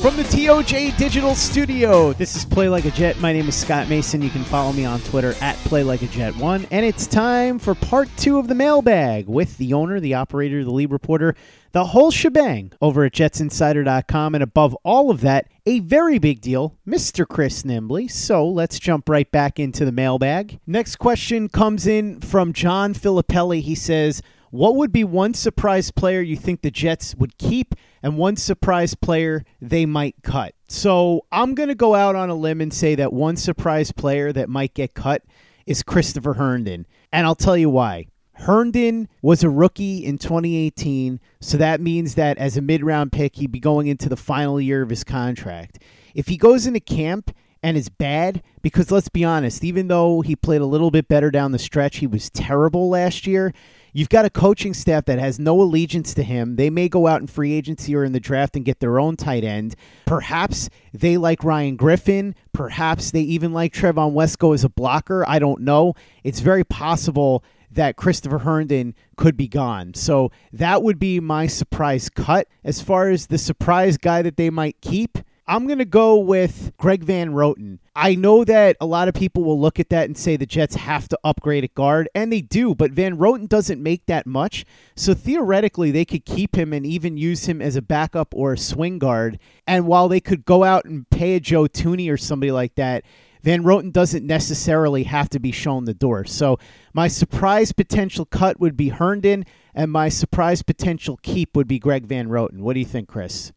From the TOJ Digital Studio, this is Play Like a Jet. My name is Scott Mason. You can follow me on Twitter at Play Like a Jet One, and it's time for part two of the mailbag with the owner, the operator, the lead reporter, the whole shebang over at JetsInsider.com, and above all of that, a very big deal, Mr. Chris Nimbley. So let's jump right back into the mailbag. Next question comes in from John Filippelli. He says. What would be one surprise player you think the Jets would keep and one surprise player they might cut? So I'm going to go out on a limb and say that one surprise player that might get cut is Christopher Herndon. And I'll tell you why. Herndon was a rookie in 2018, so that means that as a mid round pick, he'd be going into the final year of his contract. If he goes into camp and is bad, because let's be honest, even though he played a little bit better down the stretch, he was terrible last year. You've got a coaching staff that has no allegiance to him. They may go out in free agency or in the draft and get their own tight end. Perhaps they like Ryan Griffin. Perhaps they even like Trevon Wesco as a blocker. I don't know. It's very possible that Christopher Herndon could be gone. So that would be my surprise cut. As far as the surprise guy that they might keep, I'm going to go with Greg Van Roten. I know that a lot of people will look at that and say the Jets have to upgrade at guard, and they do, but Van Roten doesn't make that much. So theoretically, they could keep him and even use him as a backup or a swing guard. And while they could go out and pay a Joe Thuney or somebody like that, Van Roten doesn't necessarily have to be shown the door. So my surprise potential cut would be Herndon, and my surprise potential keep would be Greg Van Roten. What do you think, Chris?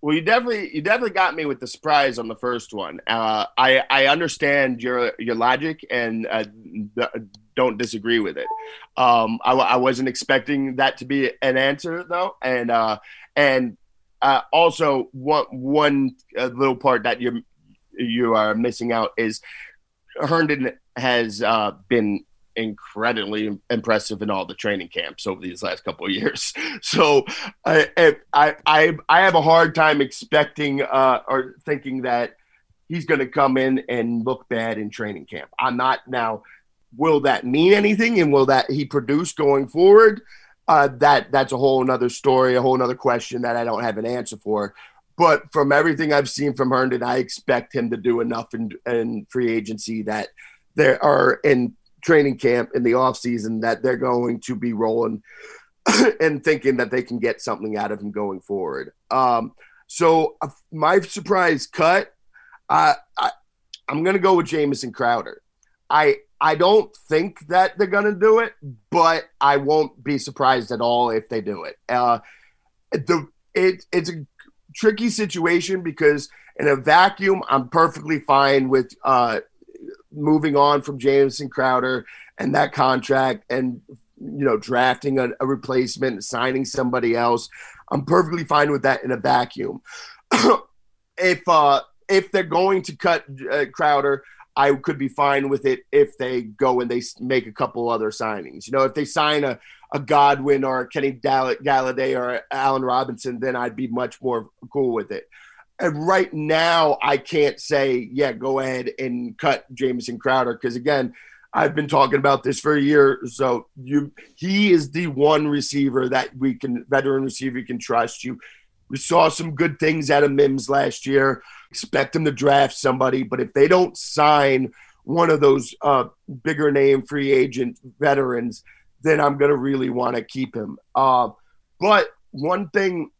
Well, you definitely you definitely got me with the surprise on the first one. Uh, I I understand your your logic and uh, don't disagree with it. Um, I, I wasn't expecting that to be an answer though, and uh, and uh, also one one uh, little part that you you are missing out is Herndon has uh, been incredibly impressive in all the training camps over these last couple of years. So I I I, I have a hard time expecting uh, or thinking that he's going to come in and look bad in training camp. I'm not now. Will that mean anything, and will that he produce going forward? Uh, that that's a whole another story, a whole another question that I don't have an answer for. But from everything I've seen from Herndon, I expect him to do enough in, in free agency that there are in training camp in the offseason that they're going to be rolling and thinking that they can get something out of him going forward. Um, so uh, my surprise cut, uh, I, I'm going to go with Jamison Crowder. I I don't think that they're going to do it, but I won't be surprised at all if they do it. Uh, the it it's a tricky situation because in a vacuum, I'm perfectly fine with uh, moving on from Jamison Crowder and that contract and you know drafting a, a replacement, signing somebody else. I'm perfectly fine with that in a vacuum. if uh, if they're going to cut uh, Crowder, I could be fine with it if they go and they make a couple other signings. You know, if they sign a, a Godwin or a Kenny Golladay or Allen Robinson, then I'd be much more cool with it. And right now, I can't say, yeah, go ahead and cut Jamison Crowder because again, I've been talking about this for a year. So you, he is the one receiver that we can, veteran receiver, can trust. You, we saw some good things out of Mims last year. Expect him to draft somebody, but if they don't sign one of those uh, bigger name free agent veterans, then I'm to really want to keep him. Uh, but one thing,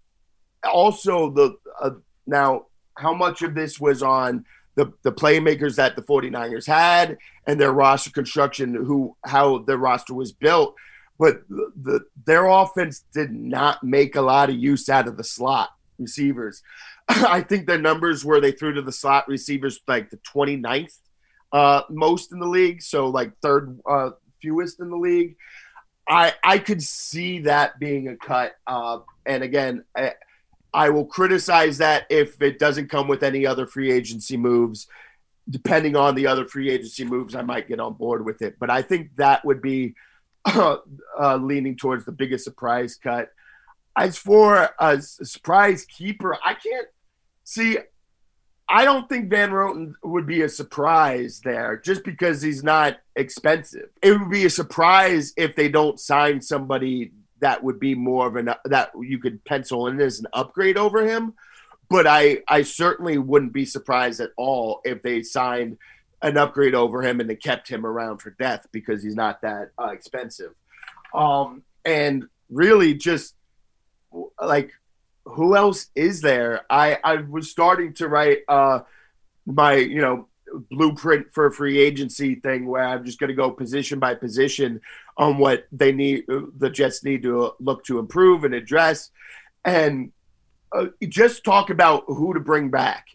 also the uh, now, how much of this was on the the playmakers that the 49ers had and their roster construction, who how their roster was built. But the, the their offense did not make a lot of use out of the slot receivers. I think their numbers where they threw to the slot receivers like the 29th uh, most in the league, so like third uh, fewest in the league. I I could see that being a cut. Uh, and again, I, I will criticize that if it doesn't come with any other free agency moves. Depending on the other free agency moves, I might get on board with it. But I think that would be uh, uh, leaning towards the biggest surprise cut. As for a surprise keeper, I can't see. I don't think Van Roten would be a surprise there just because he's not expensive. It would be a surprise if they don't sign somebody that would be more of an that you could pencil in as an upgrade over him. But I I certainly wouldn't be surprised at all if they signed an upgrade over him and they kept him around for death because he's not that uh, expensive. Um, and really just like who else is there? I I was starting to write uh my you know blueprint for a free agency thing where I'm just going to go position by position on what they need, the Jets need to look to improve and address, and uh, just talk about who to bring back.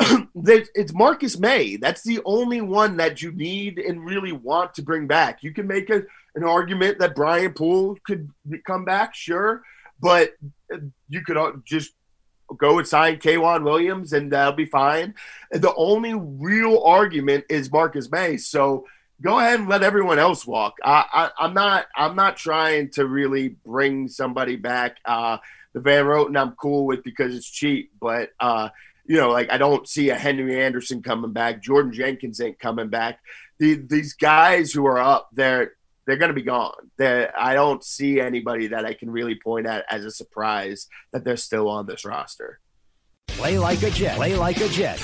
it's Marcus Maye. That's the only one that you need and really want to bring back. You can make a, an argument that Brian Poole could come back, sure, but you could just go and sign K'Waun Williams and that'll be fine. The only real argument is Marcus Maye. So go ahead and let everyone else walk. I, am not I'm not trying to really bring somebody back. Uh, the Van Roten I'm cool with because it's cheap, but uh, you know, like I don't see a Henry Anderson coming back. Jordan Jenkins ain't coming back. The, these guys who are up there, they're going to be gone. They're, I don't see anybody that I can really point at as a surprise that they're still on this roster. Play like a Jet. Play like a Jet.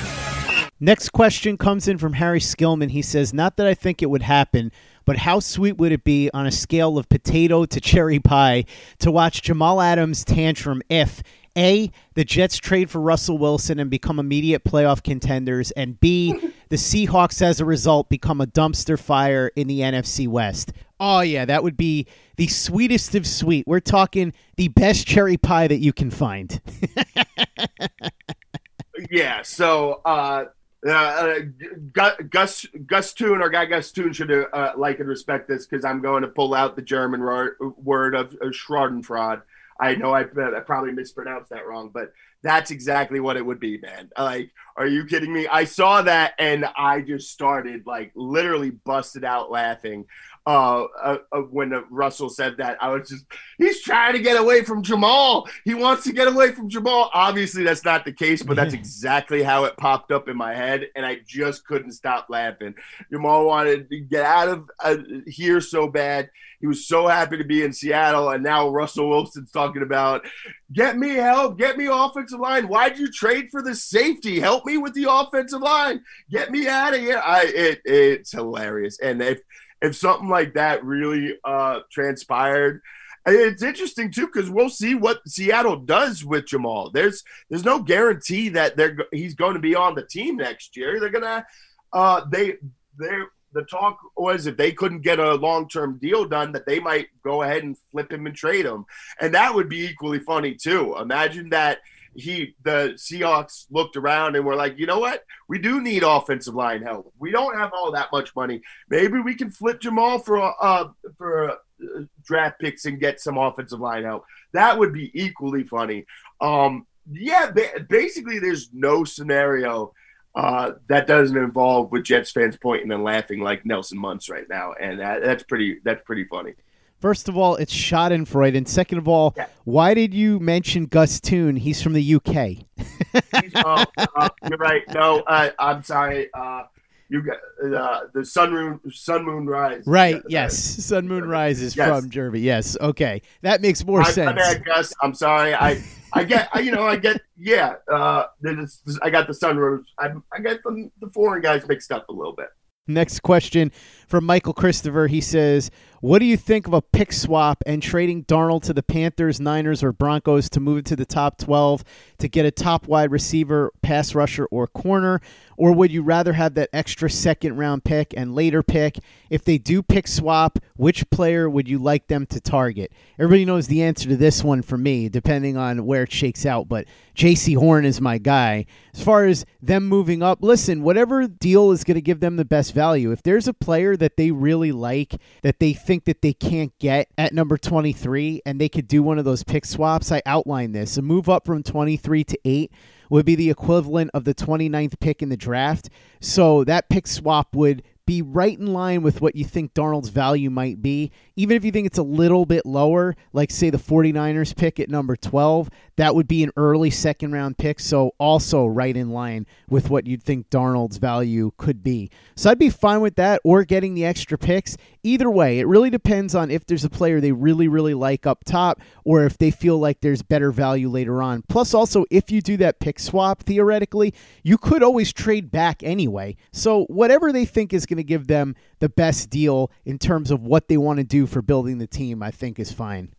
Next question comes in from Harry Skillman. He says, Not that I think it would happen, but how sweet would it be on a scale of potato to cherry pie to watch Jamal Adams tantrum if A, the Jets trade for Russell Wilson and become immediate playoff contenders, and B, the Seahawks as a result become a dumpster fire in the NFC West? Oh, yeah, that would be the sweetest of sweet. We're talking the best cherry pie that you can find. yeah, so uh, uh, uh Gus Gus Toon or Guy Gus Toon should uh, like and respect this because I'm going to pull out the German word of, of Schadenfreude. I know I, I, probably mispronounced that wrong, but that's exactly what it would be, man. Like, are you kidding me? I saw that and I just started like literally busted out laughing uh, uh, uh, when Russell said that. I was just, he's trying to get away from Jamal. He wants to get away from Jamal. Obviously, that's not the case, but that's exactly how it popped up in my head, and I just couldn't stop laughing. Jamal wanted to get out of uh, here so bad. He was so happy to be in Seattle, and now Russell Wilson's talking about, get me help, get me offensive line. Why'd you trade for the safety? Help me with the offensive line. Get me out of here. I it it's hilarious, and if if something like that really uh, transpired. It's interesting too because we'll see what Seattle does with Jamal. There's there's no guarantee that they're he's going to be on the team next year. They're gonna uh, they they the talk was if they couldn't get a long term deal done that they might go ahead and flip him and trade him, and that would be equally funny too. Imagine that he the Seahawks looked around and were like, you know what? We do need offensive line help. We don't have all that much money. Maybe we can flip Jamal for uh for uh, draft picks and get some offensive line help. That would be equally funny. Um, yeah, basically, there's no scenario uh, that doesn't involve with Jets fans pointing and laughing like Nelson Muntz right now, and that, that's pretty that's pretty funny. First of all, it's Schadenfreude, and second of all, yeah. why did you mention Gus Toon? He's from the UK. uh, uh, you're right. No, uh, I'm sorry. Uh, you got uh, the sun moon sun moon rise. Right. yes, sun moon rise is yes. from Germany. Yes. Okay, that makes more I, sense. I, Gus. I'm sorry. I I get you know I get yeah. Uh, I got the sun I, I get the, the foreign guys mixed up a little bit. Next question from Michael Christopher. He says, What do you think of a pick swap and trading Darnold to the Panthers, Niners, or Broncos to move to the top 12 to get a top wide receiver, pass rusher, or corner? Or would you rather have that extra second round pick and later pick? If they do pick swap, which player would you like them to target? Everybody knows the answer to this one for me, depending on where it shakes out, but Jaycee Horn is my guy. As far as them moving up, listen, whatever deal is going to give them the best value, if there's a player that they really like that they think that they can't get at number 23 and they could do one of those pick swaps, I outline this. A move up from 23 to 8 would be the equivalent of the 29th pick in the draft. So that pick swap would be right in line with what you think Darnold's value might be. Even if you think it's a little bit lower, like say the 49ers pick at number 12, that would be an early second round pick. So also right in line with what you'd think Darnold's value could be. So I'd be fine with that or getting the extra picks. Either way, it really depends on if there's a player they really, really like up top or if they feel like there's better value later on. Plus, also, if you do that pick swap, theoretically, you could always trade back anyway. So whatever they think is going to give them the best deal in terms of what they want to do for building the team, I think is fine.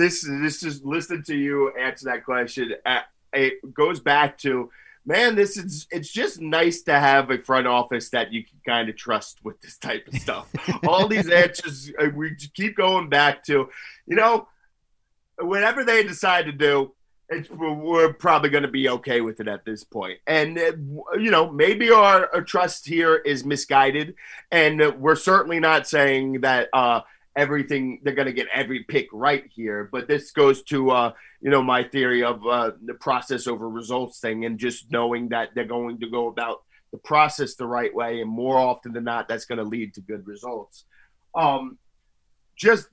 This this is listen to you answer that question. Uh, it goes back to man, this is it's just nice to have a front office that you can kind of trust with this type of stuff. All these answers uh, we keep going back to, you know, whatever they decide to do, it's, we're probably going to be okay with it at this point. And, uh, you know, maybe our, our, trust here is misguided. And we're certainly not saying that uh, everything, they're going to get every pick right here. But this goes to, uh, you know, my theory of uh, the process over results thing and just knowing that they're going to go about the process the right way. And more often than not, that's going to lead to good results. Um, just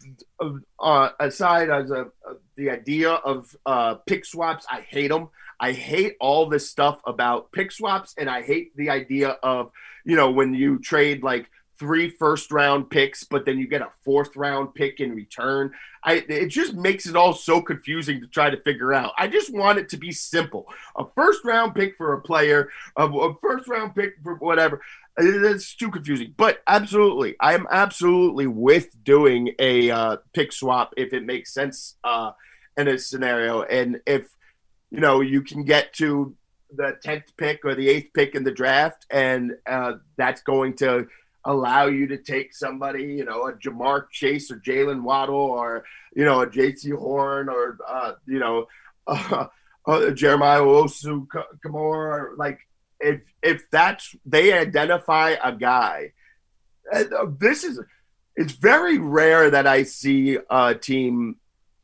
uh, aside as a, a, the idea of uh, pick swaps, I hate them. I hate all this stuff about pick swaps, and I hate the idea of you know when you trade like three first round picks, but then you get a fourth round pick in return. I it just makes it all so confusing to try to figure out. I just want it to be simple: a first round pick for a player, a, a first round pick for whatever. It's too confusing, but absolutely, I am absolutely with doing a uh, pick swap if it makes sense uh, in a scenario, and if you know you can get to the tenth pick or the eighth pick in the draft, and uh, that's going to allow you to take somebody, you know, a Ja'Marr Chase or Jaylen Waddle or you know a Jaycee Horn or uh, you know uh, Jeremiah Osu Kamara, like if if that's they identify a guy, uh, this is it's very rare that I see a team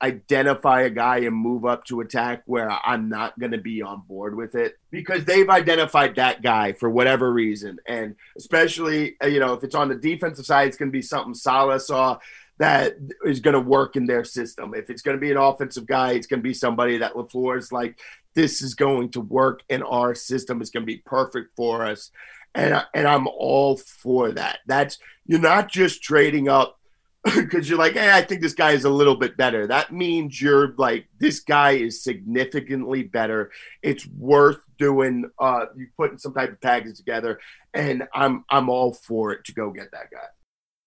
identify a guy and move up to attack where I'm not going to be on board with it because they've identified that guy for whatever reason. And especially, uh, you know, if it's on the defensive side, it's going to be something Saleh saw that is going to work in their system. If it's going to be an offensive guy, it's going to be somebody that LaFleur is like, this is going to work in our system. It's going to be perfect for us. And, and I'm all for that. That's you're not just trading up because you're like, hey, I think this guy is a little bit better. That means you're like, this guy is significantly better. It's worth doing. Uh, you putting some type of package together, and I'm I'm all for it to go get that guy.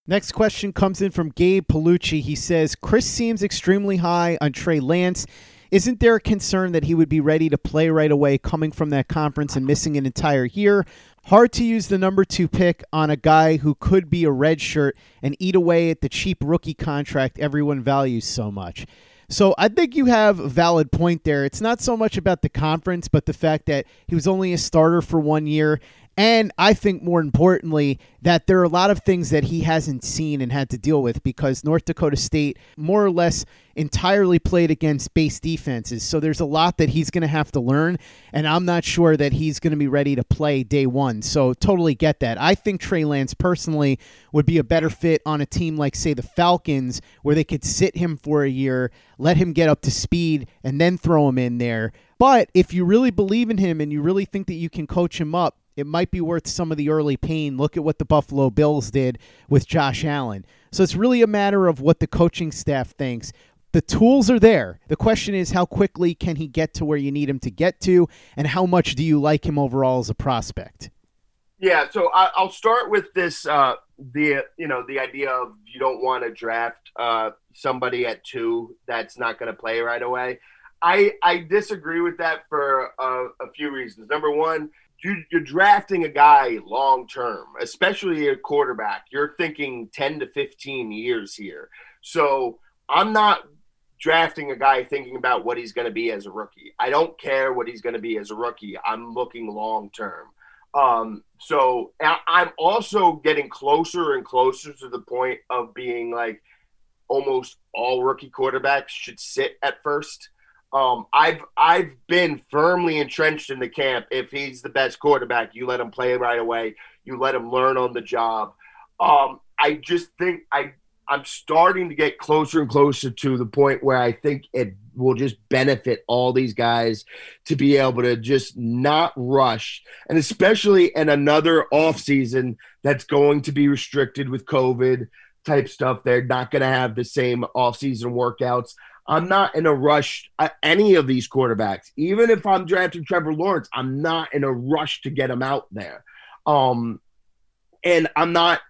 Next question comes in from Gabe Palucci. He says Chris seems extremely high on Trey Lance. Isn't there a concern that he would be ready to play right away coming from that conference and missing an entire year? Hard to use the number two pick on a guy who could be a red shirt and eat away at the cheap rookie contract everyone values so much. So I think you have a valid point there. It's not so much about the conference, but the fact that he was only a starter for one year and I think more importantly, that there are a lot of things that he hasn't seen and had to deal with because North Dakota State more or less entirely played against base defenses. So there's a lot that he's going to have to learn. And I'm not sure that he's going to be ready to play day one. So totally get that. I think Trey Lance personally would be a better fit on a team like, say, the Falcons, where they could sit him for a year, let him get up to speed, and then throw him in there. But if you really believe in him and you really think that you can coach him up, it might be worth some of the early pain. Look at what the Buffalo Bills did with Josh Allen. So it's really a matter of what the coaching staff thinks. The tools are there. The question is, how quickly can he get to where you need him to get to, and how much do you like him overall as a prospect? Yeah, so I, will start with this. Uh, the you know the idea of you don't want to draft uh, somebody at two that's not going to play right away. I I disagree with that for a, a few reasons. Number one, you, you're drafting a guy long term, especially a quarterback. You're thinking ten to fifteen years here. So I'm not drafting a guy thinking about what he's going to be as a rookie. I don't care what he's going to be as a rookie. I'm looking long term. Um, so I'm also getting closer and closer to the point of being like almost all rookie quarterbacks should sit at first. Um, I've I've been firmly entrenched in the camp. If he's the best quarterback, you let him play right away. You let him learn on the job. Um, I just think I I'm starting to get closer and closer to the point where I think it will just benefit all these guys to be able to just not rush, and especially in another off season that's going to be restricted with COVID type stuff. They're not going to have the same off season workouts. I'm not in a rush. Any of these quarterbacks, even if I'm drafting Trevor Lawrence, I'm not in a rush to get him out there. Um, and I'm not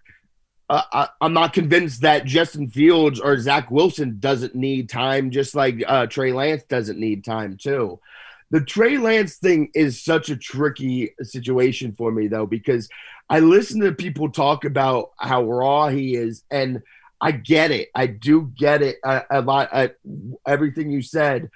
uh, I, am not convinced that Justin Fields or Zach Wilson doesn't need time, just like uh, Trey Lance doesn't need time too. The Trey Lance thing is such a tricky situation for me though, because I listen to people talk about how raw he is, and I get it. I do get it a, a lot. Uh, everything you said,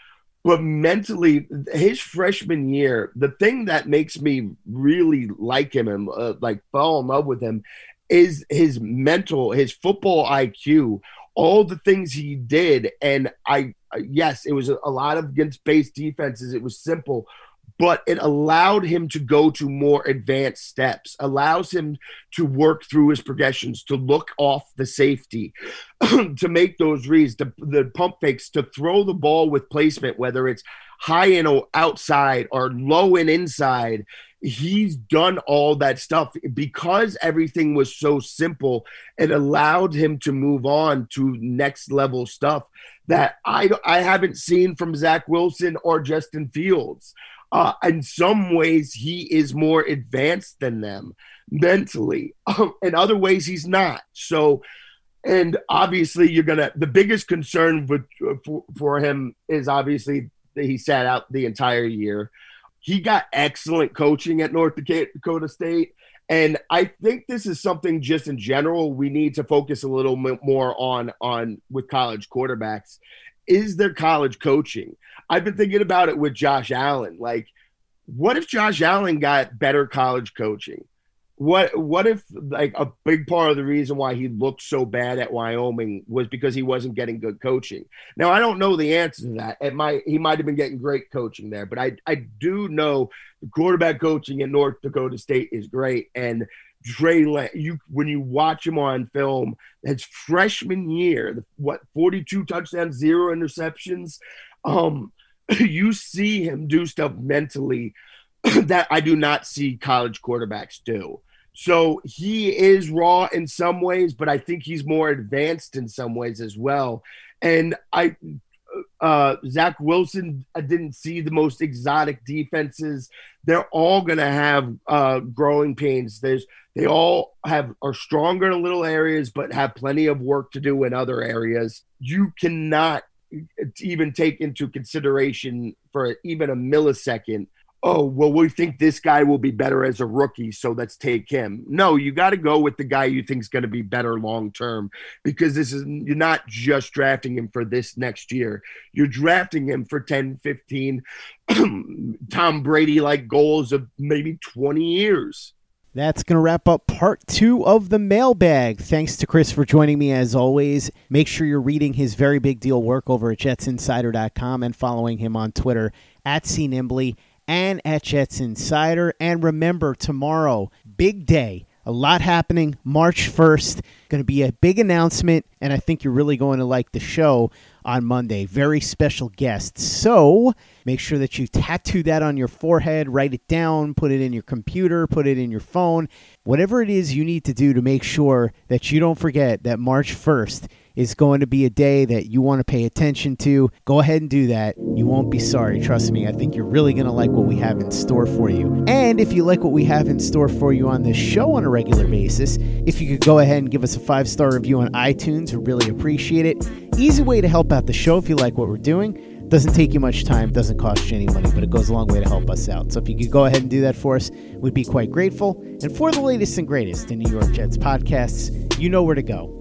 but mentally, his freshman year, the thing that makes me really like him and uh, like fall in love with him is his mental, his football IQ, all the things he did. And I, Uh, yes, it was a, lot of against base defenses. It was simple, but it allowed him to go to more advanced steps, allows him to work through his progressions, to look off the safety, to make those reads, to, the pump fakes, to throw the ball with placement, whether it's high and outside or low and inside he's done all that stuff. Because everything was so simple it allowed him to move on to next level stuff that i i haven't seen from zach wilson or justin fields. Uh, in some ways he is more advanced than them mentally. In other ways he's not. So and obviously you're gonna the biggest concern with, for, for him is obviously he sat out the entire year he got excellent coaching at North Dakota State. And I think this is something just in general we need to focus a little more on on with college quarterbacks. Is their college coaching? I've been thinking about it with Josh Allen. Like, what if Josh Allen got better college coaching? What what if like a big part of the reason why he looked so bad at Wyoming was because he wasn't getting good coaching? Now I don't know the answer to that. It might he might have been getting great coaching there, but I I do know the quarterback coaching in North Dakota State is great and Trey you when you watch him on film, his freshman year, what 42 touchdowns, zero interceptions, um you see him do stuff mentally that I do not see college quarterbacks do. So he is raw in some ways, but I think he's more advanced in some ways as well. And I, uh, Zach Wilson, I didn't see the most exotic defenses. They're all going to have uh, growing pains. There's they all have are stronger in little areas, but have plenty of work to do in other areas. You cannot even take into consideration for even a millisecond oh, well, we think this guy will be better as a rookie, so let's take him. No, you got to go with the guy you think is going to be better long term because this is you're not just drafting him for this next year. You're drafting him for 10, 15 Tom Brady like goals of maybe 20 years. That's going to wrap up part two of the mailbag. Thanks to Chris for joining me as always. Make sure you're reading his very big deal work over at jetsinsider.com and following him on Twitter at CNimbley and at Jets Insider. And remember, tomorrow, big day. A lot happening March 1st. Going to be a big announcement, and I think you're really going to like the show on Monday. Very special guests. So make sure that you tattoo that on your forehead, write it down, put it in your computer, put it in your phone. Whatever it is you need to do to make sure that you don't forget that March 1st is going to be a day that you want to pay attention to, go ahead and do that. You won't be sorry. Trust me. I think you're really going to like what we have in store for you. And if you like what we have in store for you on this show on a regular basis, if you could go ahead and give us a five star review on iTunes, we really appreciate it. Easy way to help out the show if you like what we're doing. Doesn't take you much time, doesn't cost you any money, but it goes a long way to help us out. So if you could go ahead and do that for us, we'd be quite grateful. And for the latest and greatest in New York Jets podcasts, you know where to go.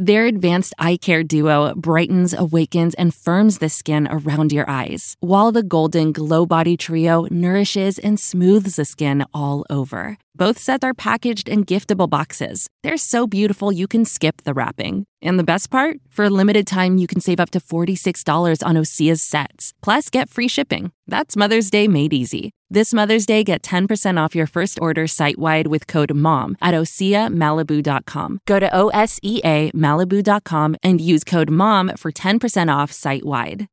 Their advanced eye care duo brightens, awakens, and firms the skin around your eyes, while the Golden Glow Body Trio nourishes and smooths the skin all over. Both sets are packaged in giftable boxes. They're so beautiful you can skip the wrapping. And the best part? For a limited time, you can save up to $46 on Osea's sets. Plus, get free shipping. That's Mother's Day made easy. This Mother's Day, get 10% off your first order site wide with code MOM at OseaMalibu.com. Go to OSEA Malibu.com and use code MOM for 10% off site wide.